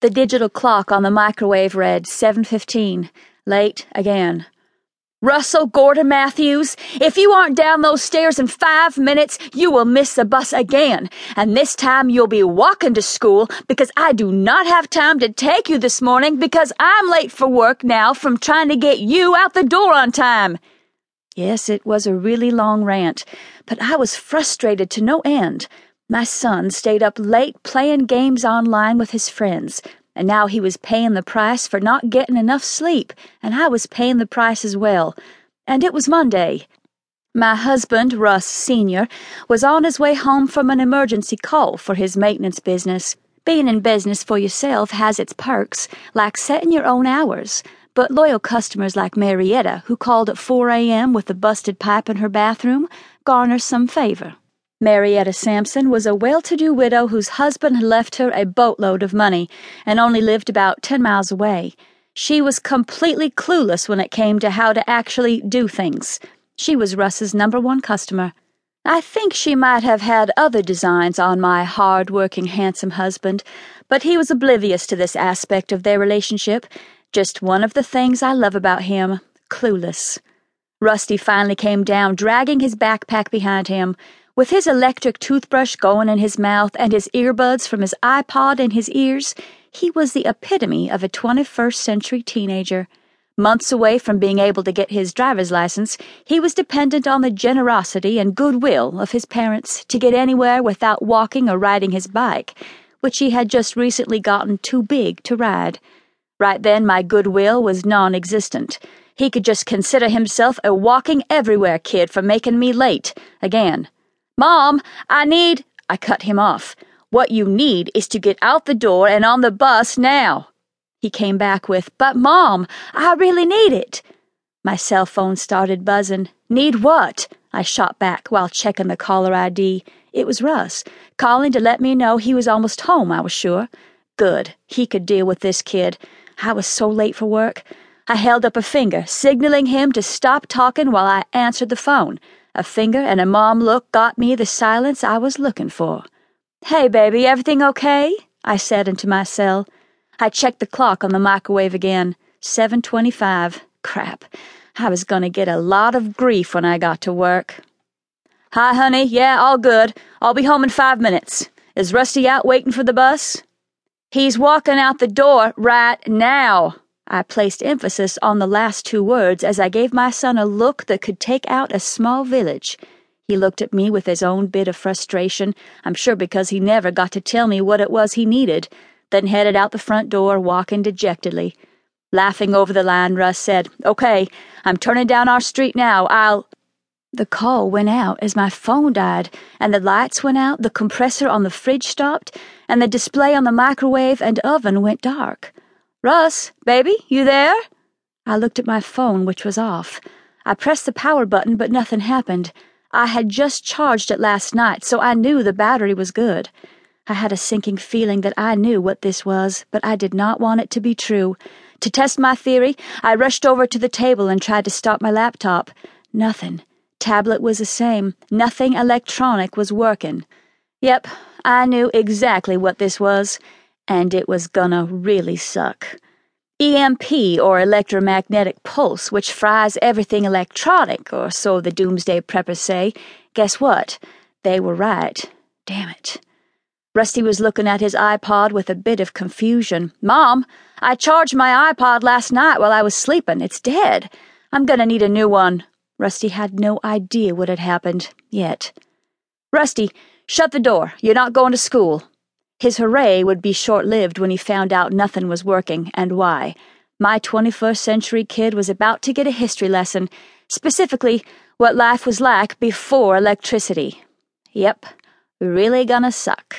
The digital clock on the microwave read 7:15. Late again. Russell Gordon Mathews, if you aren't down those stairs in five minutes, you will miss the bus again. And this time you'll be walking to school because I do not have time to take you this morning because I'm late for work now from trying to get you out the door on time. Yes, it was a really long rant, but I was frustrated to no end. My son stayed up late playing games online with his friends, and now he was paying the price for not getting enough sleep, and I was paying the price as well. And it was Monday. My husband, Russ Sr., was on his way home from an emergency call for his maintenance business. Being in business for yourself has its perks, like setting your own hours. But loyal customers like Marietta, who called at 4 a.m. with a busted pipe in her bathroom, garner some favor. Marietta Sampson was a well to do widow whose husband had left her a boatload of money and only lived about 10 miles away. She was completely clueless when it came to how to actually do things. She was Russ's number one customer. I think she might have had other designs on my hard working, handsome husband, but he was oblivious to this aspect of their relationship. Just one of the things I love about him clueless. Rusty finally came down, dragging his backpack behind him. With his electric toothbrush going in his mouth and his earbuds from his iPod in his ears, he was the epitome of a 21st century teenager. Months away from being able to get his driver's license, he was dependent on the generosity and goodwill of his parents to get anywhere without walking or riding his bike, which he had just recently gotten too big to ride. Right then, my goodwill was non existent. He could just consider himself a walking everywhere kid for making me late, again. Mom, I need. I cut him off. What you need is to get out the door and on the bus now. He came back with, But Mom, I really need it. My cell phone started buzzing. Need what? I shot back while checking the caller ID. It was Russ, calling to let me know he was almost home, I was sure. Good. He could deal with this kid. I was so late for work. I held up a finger, signaling him to stop talking while I answered the phone. A finger and a mom look got me the silence I was looking for. Hey, baby, everything okay? I said into my cell. I checked the clock on the microwave again. 7.25. Crap. I was gonna get a lot of grief when I got to work. Hi, honey. Yeah, all good. I'll be home in five minutes. Is Rusty out waiting for the bus? He's walking out the door right now. I placed emphasis on the last two words as I gave my son a look that could take out a small village. He looked at me with his own bit of frustration, I'm sure because he never got to tell me what it was he needed, then headed out the front door, walking dejectedly. Laughing over the line, Russ said, Okay, I'm turning down our street now. I'll. The call went out as my phone died, and the lights went out, the compressor on the fridge stopped, and the display on the microwave and oven went dark. Russ, baby, you there? I looked at my phone, which was off. I pressed the power button, but nothing happened. I had just charged it last night, so I knew the battery was good. I had a sinking feeling that I knew what this was, but I did not want it to be true. To test my theory, I rushed over to the table and tried to start my laptop. Nothing. Tablet was the same. Nothing electronic was working. Yep, I knew exactly what this was and it was gonna really suck. EMP, or electromagnetic pulse, which fries everything electronic, or so the doomsday preppers say. Guess what? They were right. Damn it. Rusty was looking at his iPod with a bit of confusion. Mom, I charged my iPod last night while I was sleeping. It's dead. I'm gonna need a new one. Rusty had no idea what had happened, yet. Rusty, shut the door. You're not going to school. His hooray would be short lived when he found out nothing was working, and why. My 21st century kid was about to get a history lesson, specifically, what life was like before electricity. Yep, really gonna suck.